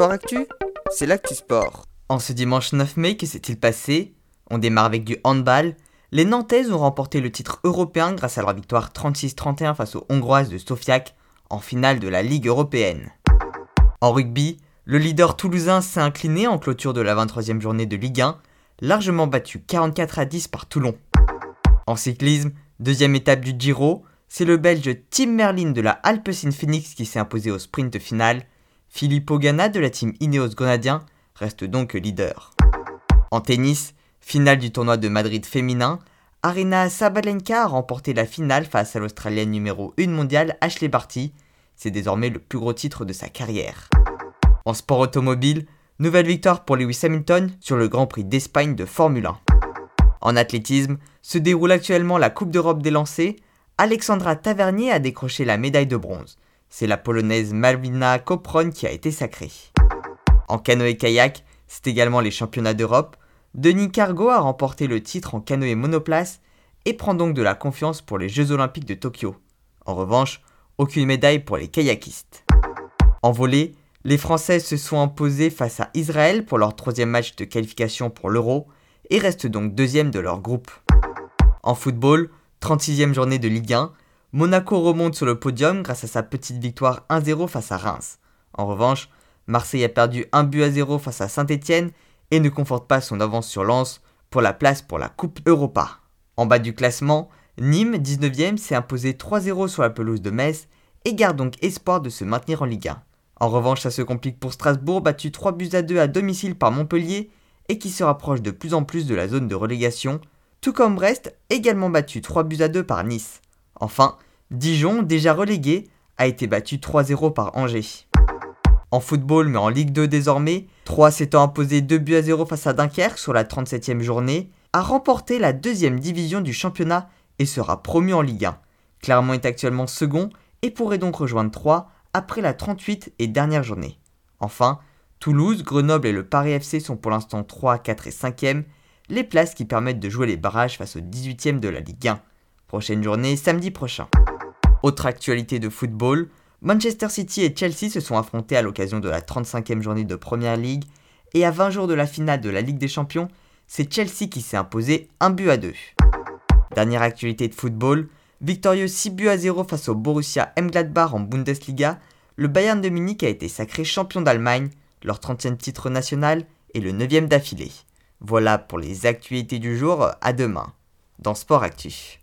Sport Actu, c'est l'actu sport. En ce dimanche 9 mai, que s'est-il passé? On démarre avec du handball. Les Nantaises ont remporté le titre européen grâce à leur victoire 36-31 face aux Hongroises de Sofiac en finale de la Ligue européenne. En rugby, le leader toulousain s'est incliné en clôture de la 23e journée de Ligue 1, largement battu 44 à 10 par Toulon. En cyclisme, deuxième étape du Giro, c'est le Belge Tim Merlin de la Alpecin Phoenix qui s'est imposé au sprint final. Filippo Ganna de la team Ineos Grenadien reste donc leader. En tennis, finale du tournoi de Madrid féminin, Arena Sabalenka a remporté la finale face à l'Australienne numéro 1 mondiale Ashley Barty. C'est désormais le plus gros titre de sa carrière. En sport automobile, nouvelle victoire pour Lewis Hamilton sur le Grand Prix d'Espagne de Formule 1. En athlétisme, se déroule actuellement la Coupe d'Europe des lancers. Alexandra Tavernier a décroché la médaille de bronze. C'est la polonaise Malvina Kopron qui a été sacrée. En canoë-kayak, c'est également les championnats d'Europe. Denis Cargo a remporté le titre en canoë monoplace et prend donc de la confiance pour les Jeux Olympiques de Tokyo. En revanche, aucune médaille pour les kayakistes. En volée, les Françaises se sont imposées face à Israël pour leur troisième match de qualification pour l'Euro et restent donc deuxième de leur groupe. En football, 36e journée de Ligue 1, Monaco remonte sur le podium grâce à sa petite victoire 1-0 face à Reims. En revanche, Marseille a perdu 1 but à 0 face à Saint-Etienne et ne conforte pas son avance sur Lens pour la place pour la Coupe Europa. En bas du classement, Nîmes, 19e, s'est imposé 3-0 sur la pelouse de Metz et garde donc espoir de se maintenir en Ligue 1. En revanche, ça se complique pour Strasbourg, battu 3 buts à 2 à domicile par Montpellier et qui se rapproche de plus en plus de la zone de relégation, tout comme Brest, également battu 3 buts à 2 par Nice. Enfin, Dijon, déjà relégué, a été battu 3-0 par Angers. En football, mais en Ligue 2 désormais, 3 s'étant imposé 2 buts à 0 face à Dunkerque sur la 37e journée, a remporté la deuxième division du championnat et sera promu en Ligue 1. Clermont est actuellement second et pourrait donc rejoindre 3 après la 38 et dernière journée. Enfin, Toulouse, Grenoble et le Paris FC sont pour l'instant 3, 4 et 5e, les places qui permettent de jouer les barrages face au 18e de la Ligue 1. Prochaine journée samedi prochain. Autre actualité de football, Manchester City et Chelsea se sont affrontés à l'occasion de la 35e journée de Première League et à 20 jours de la finale de la Ligue des Champions, c'est Chelsea qui s'est imposé un but à deux. Dernière actualité de football, Victorieux 6 buts à 0 face au Borussia Mgladbach en Bundesliga, le Bayern de Munich a été sacré champion d'Allemagne, leur 30e titre national et le 9e d'affilée. Voilà pour les actualités du jour, à demain, dans Sport Actif.